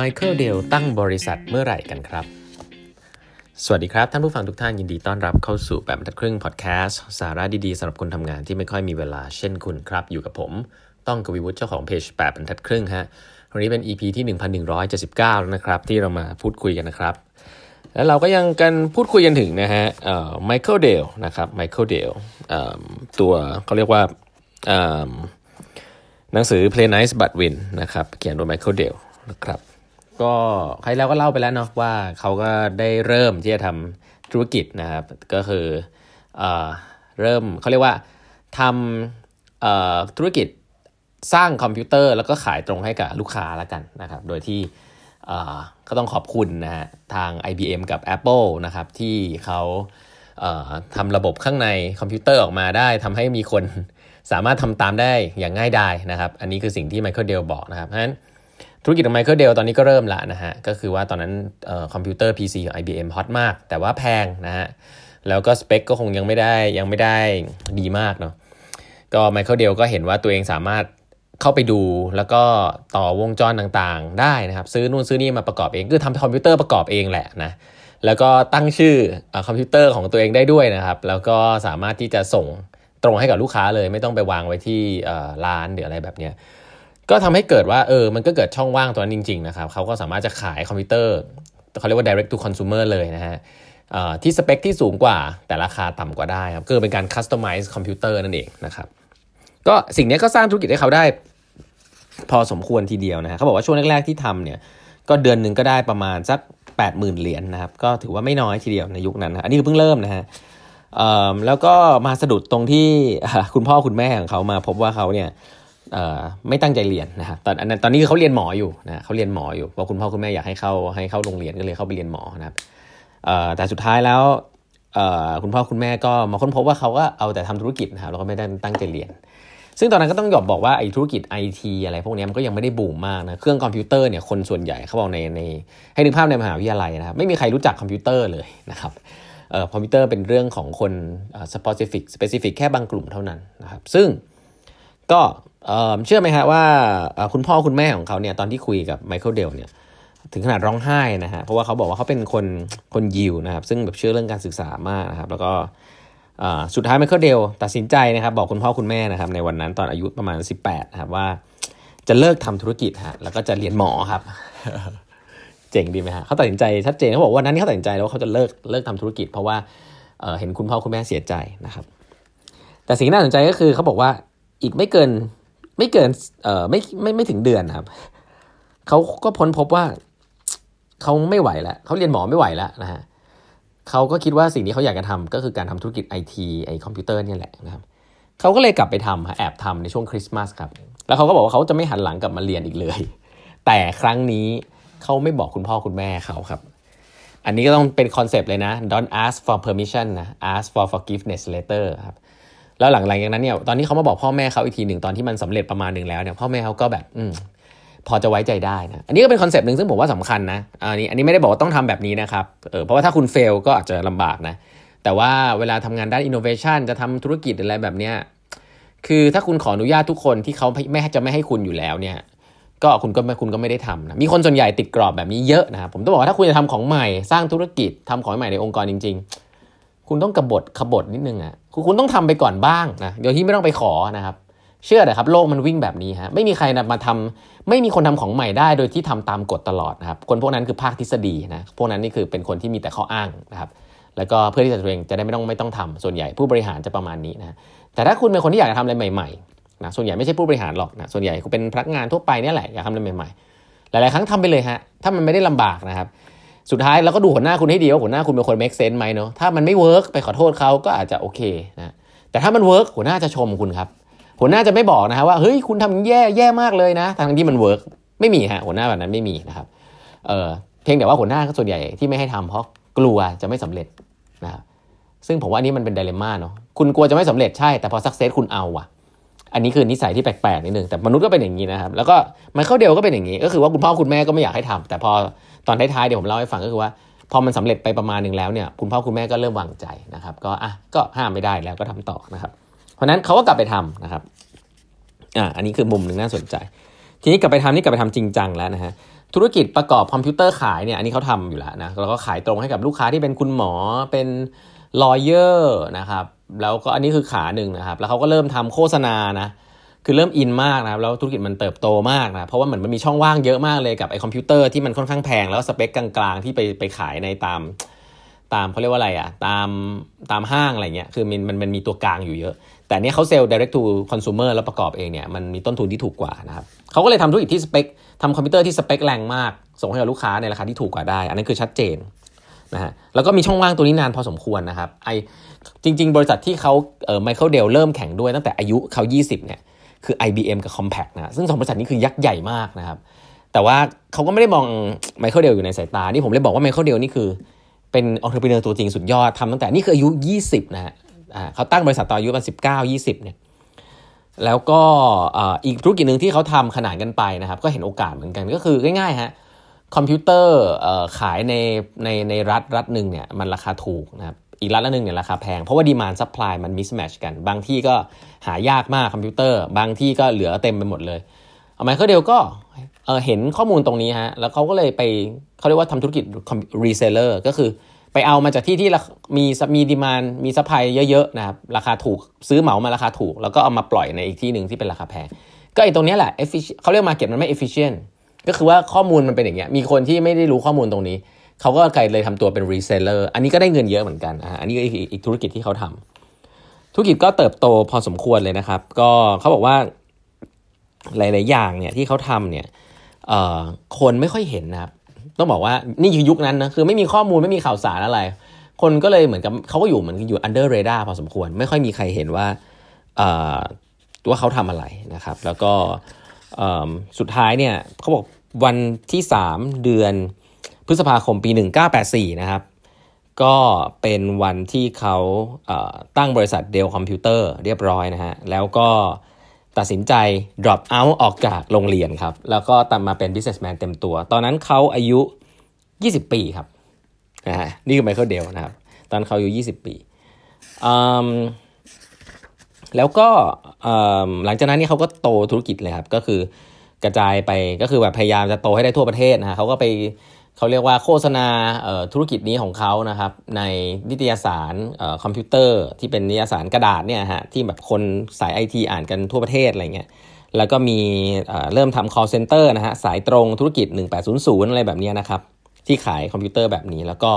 ไมเคิลเดลตั้งบริษัทเมื่อไหร่กันครับ สวัสดีครับ ท่านผู้ฟังทุกท่านยินดีต้อนรับเข้าสู่แปดบรรทัดครึ่งพอดแคสต์สาระดีๆสำหรับคนทำงานที่ไม่ค่อยมีเวลาเช่นคุณครับ อยู่กับผม ต้องกวีวุฒิเจ้าของเพจแปดบรรทัดครึ่งฮะวันนี้เป็น EP ที่ 1179 แล้วนะครับ ที่เรามาพูดคุยกันนะครับ แล้วเราก็ยังกันพูดคุยกันถึงนะฮะไมเคิลเดลนะครับไมเคิลเดลตัวเขาเรียกว่าหนังสือ Play Nice But Win นะครับเขียนโดยไมเคิลเดลนะครับ ก็ใครแล้วก็เล่าไปแล้วเนาะว่าเขาก็ได้เริ่มที่จะทำธุรกิจนะครับ ก็คือเอเริ่มเขาเรียกว่าทำธุรกิจสร้างคอมพิวเตอร์แล้วก็ขายตรงให้กับลูกค้าแล้วกันนะครับ โดยที่ก็ต้องขอบคุณนะฮะทาง IBM กับ Apple นะครับที่เขาทำระบบข้างในคอมพิวเตอร์ออกมาได้ทำให้มีคนสามารถทำตามได้อย่างง่ายดายนะครับ อันนี้คือสิ่งที่ไมเคิลเดลบอกนะครับเพราะฉะนั้น ธุรกิจของไมเคิลเดลตอนนี้ก็เริ่มละนะฮะ ก็คือว่าตอนนั้นคอมพิวเตอร์ PC ของ IBM hot มาก แต่ว่าแพงนะฮะ แล้วก็สเปคก็คงยังไม่ได้ยังไม่ได้ดีมากเนาะ ก็ไมเคิลเดลก็เห็นว่าตัวเองสามารถเข้าไปดูแล้วก็ต่อวงจรต่างๆ ได้นะครับ ซื้อนู่นซื้อนี่มาประกอบเอง คือทำคอมพิวเตอร์ประกอบเองแหละนะแล้วก็ตั้งชื่อคอมพิวเตอร์ของตัวเองได้ด้วยนะครับ แล้วก็สามารถที่จะส่งตรงให้กับลูกค้าเลย ไม่ต้องไปวางไว้ที่ร้านหรืออะไรแบบเนี้ย ก็ทำให้เกิดว่าเออมันก็เกิดช่องว่างตัวนั้นจริง ๆ นะครับเขาก็สามารถจะขายคอมพิวเตอร์เขาเรียกว่า direct to consumer เลยนะฮะที่สเปคที่สูงกว่าแต่ราคาต่ำกว่าได้ครับก็เป็นการ customize คอมพิวเตอร์นั่นเองนะครับก็สิ่งนี้ก็สร้างธุรกิจให้เขาได้ พอสมควรทีเดียวนะฮะเขาบอกว่าช่วงแรกๆที่ทำเนี่ยก็เดือนหนึ่งก็ได้ประมาณสัก 80,000 เหรียญนนะครับก็ถือว่าไม่น้อยทีเดียวในยุคนั้นนะอันนี้คือเพิ่งเริ่มนะฮะแล้วก็มาสะดุดตรงที่คุณพ่อคุณแม่ของเขามาพบว่าเขาเนี่ย ไม่ตั้งใจเรียนนะฮะตอนอันนั้นตอนนี้เขาเรียนหมออยู่นะเขาเรียนหมออยู่เพราะคุณพ่อคุณแม่อยากให้เข้าให้เข้าโรงเรียนก็เลยเข้าไปเรียนหมอนะครับแต่สุดท้ายแล้วคุณพ่อคุณแม่ก็มาค้นพบว่าเขาก็เอาแต่ทำธุรกิจนะครับแล้วก็ไม่ได้ตั้งใจเรียน ซึ่งตอนนั้นก็ต้องหยอบบอกว่าไอ้ธุรกิจไอทีอะไรพวกนี้มันก็ยังไม่ได้บูมมากนะเครื่องคอมพิวเตอร์เนี่ยคนส่วนใหญ่เขาบอกในในให้นึกภาพในมหาวิทยาลัยนะครับไม่มีใครรู้จักคอมพิวเตอร์เลยนะครับคอมพิวเตอร์เป็นเรื่องของคน specific specific แค่บางกลุ่มเท่านั้นนะครับซึ่งก็ เชื่อไหมฮะว่าคุณพ่อคุณแม่ของเขาเนี่ยตอนที่คุยกับไมเคิลเดลเนี่ยถึงขนาดร้องไห้นะฮะเพราะว่าเขาบอกว่าเขาเป็นคนคนยิวนะครับซึ่งแบบเชื่อเรื่องการศึกษามากนะครับแล้วก็สุดท้ายไมเคิลเดลตัดสินใจนะครับบอกคุณพ่อคุณแม่นะครับในวันนั้นตอนอายุประมาณ 18นะครับว่าจะเลิกทำธุรกิจฮะแล้วก็จะเรียนหมอครับเจ๋งดีไหมฮะเขาตัดสินใจชัดเจนเขาบอกว่านั้นเขาตัดสินใจแล้วว่าเขาจะเลิกเลิกทำธุรกิจ เพราะว่าเเห็นคุณพ่อคุณแม่เสียใจนะครับ แต่สิ่งที่น่าสนใจก็คือเขาบอกว่าอีกไม่เกิน ไม่เกินเอ่อไม่ไม่ไม่ถึงเดือนครับเขาก็พ้นพบว่าเขาไม่ไหวแล้วเขาเรียนหมอไม่ไหวแล้วนะฮะเขาก็คิดว่าสิ่งที่เขาอยากจะทำก็คือการทำธุรกิจไอทีไอคอมพิวเตอร์นี่แหละนะครับเขาก็เลยกลับไปทำแอบทำในช่วงคริสต์มาสครับ แล้วเขาก็บอกว่าเขาจะไม่หันหลังกลับมาเรียนอีกเลย แต่ครั้งนี้เขาไม่บอกคุณพ่อคุณแม่เขาครับ อันนี้ก็ต้องเป็น concept เลยนะ don't ask for permission นะ ask for forgiveness later ครับ แล้วหลังๆอย่างนั้นเนี่ยตอนนี้เขามาบอกพ่อแม่เขาอีกทีหนึ่งตอนที่มันสำเร็จประมาณหนึ่งแล้วเนี่ยพ่อแม่เขาก็แบบอืพอจะไว้ใจได้นะอันนี้ก็เป็น concept หนึ่งซึ่งผมว่าสำคัญนะอันนี้อันนี้ไม่ได้บอกว่าต้องทำแบบนี้นะครับเออเพราะว่าถ้าคุณ fail ก็อาจจะลำบากนะแต่ว่าเวลาทำงานด้านอินโนเวชันจะทำธุรกิจอะไรแบบเนี้ยคือถ้าคุณขออนุญาตทุกคนที่เขาไม่จะไม่ให้คุณอยู่แล้วเนี่ยก็คุณก็ไม่คุณก็ไม่ได้ทำนะมีคนส่วนใหญ่ติดกรอบแบบนี้เยอะนะครับผมต้องบอกว่าถ้าคุณจะทำของใหม่สร้างธุรกิจทำของใหม่ในองค์กรจริง ๆ คุณต้องกบฏขบฏนิดนึงอะคุณคุณต้องทำไปก่อนบ้างนะโดยที่ไม่ต้องไปขอนะครับ เชื่อเลยครับ โลกมันวิ่งแบบนี้ฮะไม่มีใครมาทำไม่มีคนทำของใหม่ได้โดยที่ทำตามกฎตลอดนะครับ คนพวกนั้นคือภาคทฤษฎีนะพวกนั้นนี่คือเป็นคนที่มีแต่ข้ออ้างนะครับแล้วก็เพื่อที่จะตัวเองจะได้ไม่ต้องไม่ต้องทำส่วนใหญ่ผู้บริหารจะประมาณนี้นะแต่ถ้าคุณเป็นคนที่อยากจะทำอะไรใหม่ๆนะส่วนใหญ่ไม่ใช่ผู้บริหารหรอกนะส่วนใหญ่คุณเป็นพนักงานทั่วไปนี่แหละอยากทำอะไรใหม่ๆหลายๆครั้งทำไปเลยฮะถ้ามันไม่ได้ลำบากนะครับ สุดท้ายเราก็ดูหัวหน้าคุณให้ดีว่าหัวหน้าคุณเป็นคน make sense ไหมเนาะถ้ามันไม่ work ไปขอโทษเขาก็อาจจะโอเคนะแต่ถ้ามัน work หัวหน้าจะชมคุณครับ หัวหน้าจะไม่บอกนะฮะว่าเฮ้ยคุณทำแย่แย่มากเลยนะทั้งที่มัน work ไม่มีฮะหัวหน้าแบบนั้นไม่มีนะครับเออเพียงแต่ว่าหัวหน้าส่วนใหญ่ที่ไม่ให้ทำเพราะกลัวจะไม่สำเร็จนะครับซึ่งผมว่านี้มันเป็นไดเลม่าเนาะคุณกลัวจะไม่สำเร็จใช่แต่พอสักเซสคุณเอาอะ อันนี้คือนิสัยที่แปลกๆนิดนึงแต่มนุษย์ก็เป็นอย่างนี้นะครับ แล้วก็ไมเคิลเดลก็เป็นอย่างนี้ ก็คือว่าคุณพ่อคุณแม่ก็ไม่อยากให้ทำแต่พอตอนท้ายๆเดี๋ยวผมเล่าให้ฟังก็คือว่าพอมันสำเร็จไปประมาณหนึ่งแล้วเนี่ยคุณพ่อคุณแม่ก็เริ่มวางใจนะครับ ก็อะก็ห้ามไม่ได้แล้วก็ทำต่อนะครับ เพราะนั้นเขาก็กลับไปทำนะครับอ่าอันนี้คือมุมหนึ่งน่าสนใจ ทีนี้กลับไปทำนี่กลับไปทำจริงจังแล้วนะฮะธุรกิจประกอบคอมพิวเตอร์ขายเนี่ยอันนี้เขาทำอยู่แล้วนะแล้วก็ขายตรงให้กับลูกค้าที่เป็นคุณหมอเป็น lawyer นะครับ แล้วก็อันนี้คือขาหนึ่งนะครับ แล้วเขาก็เริ่มทำโฆษณานะ คือเริ่มอินมากนะครับแล้วธุรกิจมันเติบโตมากนะเพราะว่าเหมือนมันมีช่องว่างเยอะมากเลยกับไอ้คอมพิวเตอร์ที่มันค่อนข้างแพงแล้วสเปคกลางๆ ที่ไปไปขายในตาม ตามเขาเรียกว่าอะไรอะ่ะตามตามห้างอะไรเงี้ยคือมันมันมันมีตัวกลางอยู่เยอะ แต่เนี้ยเขา sell direct to consumer แล้วประกอบเองเนี่ยมันมีต้นทุนที่ถูกกว่านะครับเขาก็เลยทำธุรกิจที่สเปคทำคอมพิวเตอร์ที่สเปคแรงมาก ส่งให้กับลูกค้าในราคาที่ถูกกว่าได้ อันนั้นคือชัดเจน นะฮะแล้วก็มีช่องว่างตัวนี้นานพอสมควรนะครับไอ้จริง ๆ บริษัทที่เขาเออไมเคิลเดลเริ่มแข่งด้วยตั้งแต่อายุเขา 20 เนี่ยคือ IBM กับ Compaq นะซึ่งสองบริษัทนี้คือยักษ์ใหญ่มากนะครับ แต่ว่าเขาก็ไม่ได้มองไมเคิลเดลอยู่ในสายตานี่ผมเลยบอกว่าไมเคิลเดลนี่คือเป็นองค์ประกอบตัวจริงสุดยอดทำตั้งแต่นี่คืออายุ 20 นะฮะเขาตั้งบริษัทตอนอายุประมาณ19 20เนี่ยแล้วก็อีกธุรกิจหนึ่งที่เขาทำขนานกันไปนะครับ ก็เห็นโอกาสเหมือนกันก็คือง่ายๆฮะ คอมพิวเตอร์ขายในในในรัฐรัฐหนึ่งเนี่ยมันราคาถูกนะครับอีกรัฐละหนึ่งเนี่ยราคาแพง เพราะว่า demand supply มัน mismatch กัน บางที่ก็หายากมากคอมพิวเตอร์ บางที่ก็เหลือเต็มไปหมดเลยเอาไมเคิลเดลก็เห็นข้อมูลตรงนี้ฮะแล้วเขาก็เลยไปเขาเรียกว่าทำธุรกิจ reseller ก็คือไปเอามาจากที่ที่มีมี demand มี supply เยอะๆนะครับราคาถูกซื้อเหมามาราคาถูก แล้วก็เอามาปล่อยในอีกที่หนึ่งที่เป็นราคาแพงก็ไอ้ตรงนี้แหละเขาเรียก market มันไม่ efficient ก็คือว่าข้อมูลมันเป็นอย่างเงี้ย มีคนที่ไม่ได้รู้ข้อมูลตรงนี้ เขาก็เลยทำตัวเป็น reseller อันนี้ก็ได้เงินเยอะเหมือนกันอันนี้ก็อีกธุรกิจที่เขาทำธุรกิจก็เติบโตพอสมควรเลยนะครับ ก็เขาบอกว่าหลาย ๆ อย่างเนี่ยที่เขาทำเนี่ยคนไม่ค่อยเห็นนะครับ ต้องบอกว่านี่คือยุคนั้นนะ คือไม่มีข้อมูลไม่มีข่าวสารอะไร คนก็เลยเหมือนกับเขาก็อยู่เหมือนอยู่ under radar พอสมควร ไม่ค่อยมีใครเห็นว่าว่าเขาทำอะไรนะครับ แล้วก็ สุดท้ายเนี่ยเขาบอกวันที่ 3 เดือนพฤษภาคมปี 1984 นะครับ ก็เป็นวันที่เขาตั้งบริษัทเดลคอมพิวเตอร์เรียบร้อยนะฮะ แล้วก็ตัดสินใจ drop out ออกจากโรงเรียนครับ แล้วก็ตามมาเป็น businessman เต็มตัว ตอนนั้นเขาอายุ 20 ปีครับนะฮะนี่คือไมเคิลเดลนะครับ ตอนเขาอายุ 20 ปี แล้วก็หลังจากนั้นนี่เขาก็โตธุรกิจเลยครับ ก็คือกระจายไปก็คือแบบพยายามจะโตให้ได้ทั่วประเทศนะฮะเขาก็ไปเขาเรียกว่าโฆษณาธุรกิจนี้ของเขานะครับในนิตยสารคอมพิวเตอร์ที่เป็นนิตยสารกระดาษเนี่ยฮะที่แบบคนสายไอทีอ่านกันทั่วประเทศอะไรเงี้ยแล้วก็มีเริ่มทำ call center นะฮะสายตรงธุรกิจ 1800 อะไรแบบนี้นะครับที่ขายคอมพิวเตอร์แบบนี้แล้วก็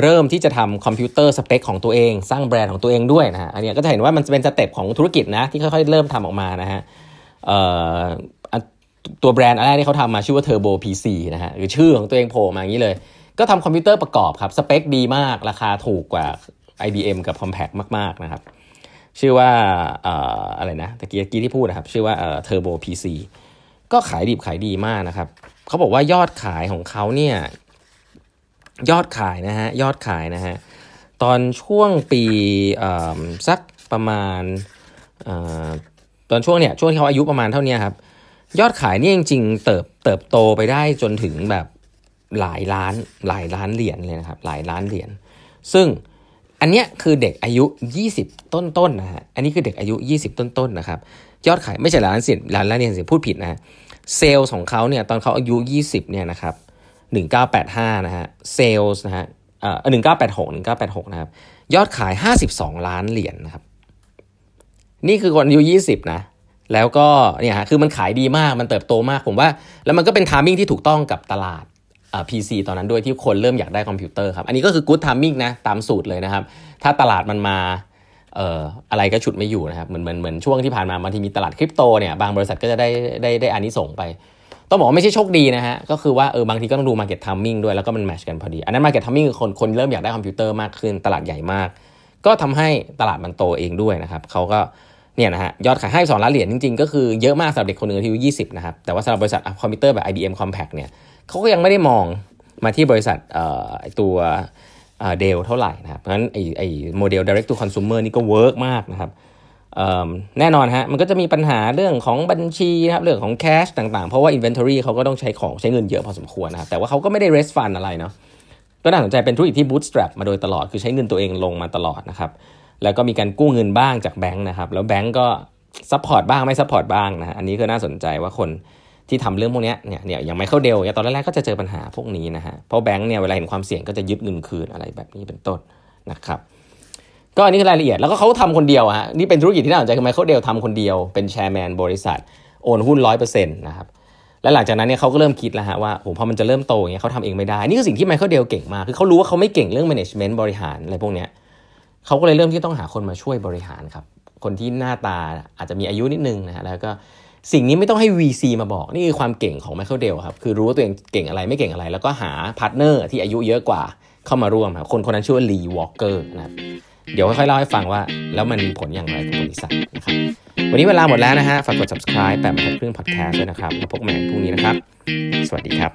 เริ่มที่จะทำคอมพิวเตอร์สเปคของตัวเอง สร้างแบรนด์ของตัวเองด้วยนะฮะอันนี้ก็จะเห็นว่ามันเป็น step ของธุรกิจนะที่ค่อยๆเริ่มทำออกมานะฮะตัวแบรนด์อะไรที่เขาทำมาชื่อว่า Turbo PC นะฮะหรือชื่อของตัวเองโผล่มาอย่างนี้เลย ก็ทำคอมพิวเตอร์ประกอบครับสเปคดีมากราคาถูกกว่า IBM กับ Compaq มาก ๆ นะครับ ชื่อว่าอะไรนะตะกี้กี้ที่พูดนะครับ ชื่อว่า Turbo PC ก็ขายดีขายดีมากนะครับ เขาบอกว่ายอดขายของเขาเนี่ย ยอดขายนะฮะยอดขายนะฮะตอนช่วงปีสักประมาณตอนช่วงเนี่ยช่วงที่เขาอายุประมาณเท่านี้ครับยอดขายนี่จริงๆเติบเติบโตไปได้จนถึงแบบหลายล้านหลายล้านเหรียญเลยนะครับหลายล้านเหรียญซึ่งอันเนี้ยคือเด็กอายุ 20 ต้นๆนนะฮะอันนี้คือเด็กอายุ 20 ต้นๆนนะครับยอดขายไม่ใช่ล้านสิบล้านล้านเหรียญสิพูดผิดนะฮะเซลล์ของเขาเนี่ยตอนเขาอายุ 20เนี่ยนะครับ 1985 นะฮะเซลล์นะฮะเอ่อ1986 1986 นะครับ ยอดขาย 52 ล้านเหรียญนนะครับ นี่คือคนอายุ 20 นะ แล้วก็เนี่ยฮะ คือมันขายดีมาก มันเติบโตมาก ผมว่า แล้วมันก็เป็น timing ที่ถูกต้องกับตลาดอ่า PC ตอนนั้นด้วยที่คนเริ่มอยากได้คอมพิวเตอร์ครับ อันนี้ก็คือ good timing นะ ตามสูตรเลยนะครับ ถ้าตลาดมันมาเอ่ออะไรก็ฉุดไม่อยู่นะครับ เหมือนเหมือนเหมือนช่วงที่ผ่านมาบางทีมีตลาดคริปโตเนี่ย บางบริษัทก็จะได้ได้ได้อันนี้ส่งไป ต้องบอกว่าไม่ใช่โชคดีนะฮะ ก็คือว่าเออบางทีก็ต้องดู Market Timing ด้วย แล้วก็มัน match กันพอดี อันนั้น Market Timing คือคนคนเริ่มอยากได้คอมพิวเตอร์มากขึ้น ตลาดใหญ่มาก ก็ทำให้ตลาดมันโตเองด้วยนะครับเขาก็เนี่ยนะฮะยอดขายให้2ล้านเหรียญจริงๆ ก็คือเยอะมากสำหรับเด็กคนหนึ่งที่อายุ20 นะครับ แต่ว่าสำหรับบริษัทคอมพิวเตอร์แบบ IBM Compaq เนี่ยเขาก็ยังไม่ได้มองมาที่บริษัทตัว Dell เท่าไหร่นะครับเพราะฉะนั้นไอไอ model direct to consumer นี่ก็ work มากนะครับ แน่นอนฮะมันก็จะมีปัญหาเรื่องของบัญชีนะครับเรื่องของ cash ต่างๆ เพราะว่า inventory เขาก็ต้องใช้ของใช้เงินเยอะพอสมควรนะครับแต่ว่าเขาก็ไม่ได้ raise fund อะไรเนาะก็น่าสนใจเป็นธุรกิจที่ bootstrap มาโดยตลอดคือใช้เงินตัวเองลงมาตลอดนะครับแล้วก็มีการกู้เงินบ้างจากแบงค์นะครับแล้วแบงค์ก็ support บ้างไม่ support บ้างนะฮะอันนี้ก็น่าสนใจว่าคนที่ทำเรื่องพวกนี้เนี่ยเนี่ยอย่างไมเคิลเดลเนี่ยตอนแรกๆก็จะเจอปัญหาพวกนี้นะฮะเพราะแบงค์เนี่ยเวลาเห็นความเสี่ยงก็จะยึดเงินคืนอะไรแบบนี้เป็นต้นนะครับ ก็อันนี้คือรายละเอียดแล้วก็เขาทำคนเดียวฮะนี่เป็นธุรกิจที่น่าสนใจคือไมเคิลเดลทำคนเดียวเป็น chairman บริษัท own หุ้นร้อยเปอร์เซ็นต์นะครับและหลังจากนั้นเนี่ยเขาก็เริ่มคิดแล้วฮะว่าโอ้พอมันจะเริ่มโตอย่างเงี้ยเขาทำเองไม่ได้นี่คือสิ่งที่ไมเคิลเดลเก่งมากคือเขารู้ว่าเขาไม่เก่งเรื่อง management บริหารอะไรพวกเนี้ยเขาก็เลยเริ่มที่ต้องหาคนมาช่วยบริหารครับคนที่หน้าตาอาจจะมีอายุนิดนึงนะฮะแล้วก็สิ่งนี้ไม่ต้องให้ VC มาบอกนี่คือความเก่งของไมเคิลเดลครับคือรู้ว่าตัวเองเก่งอะไรไม่เก่งอะไร แล้วก็หา partner ที่อายุเยอะกว่าเข้ามาร่วมครับคนคนนั้นชื่อว่าลีวอลเกอร์นะครับ เดี๋ยวค่อยๆเล่าให้ฟังว่า แล้วมันมีผลอย่างไรกับบริษัทนะครับวันนี้เวลาหมดแล้วนะฮะฝากกด subscribe แปดบรรทัดครึ่ง podcast ด้วยนะครับแล้วพบกันใหม่พรุ่งนี้นะครับ สวัสดีครับ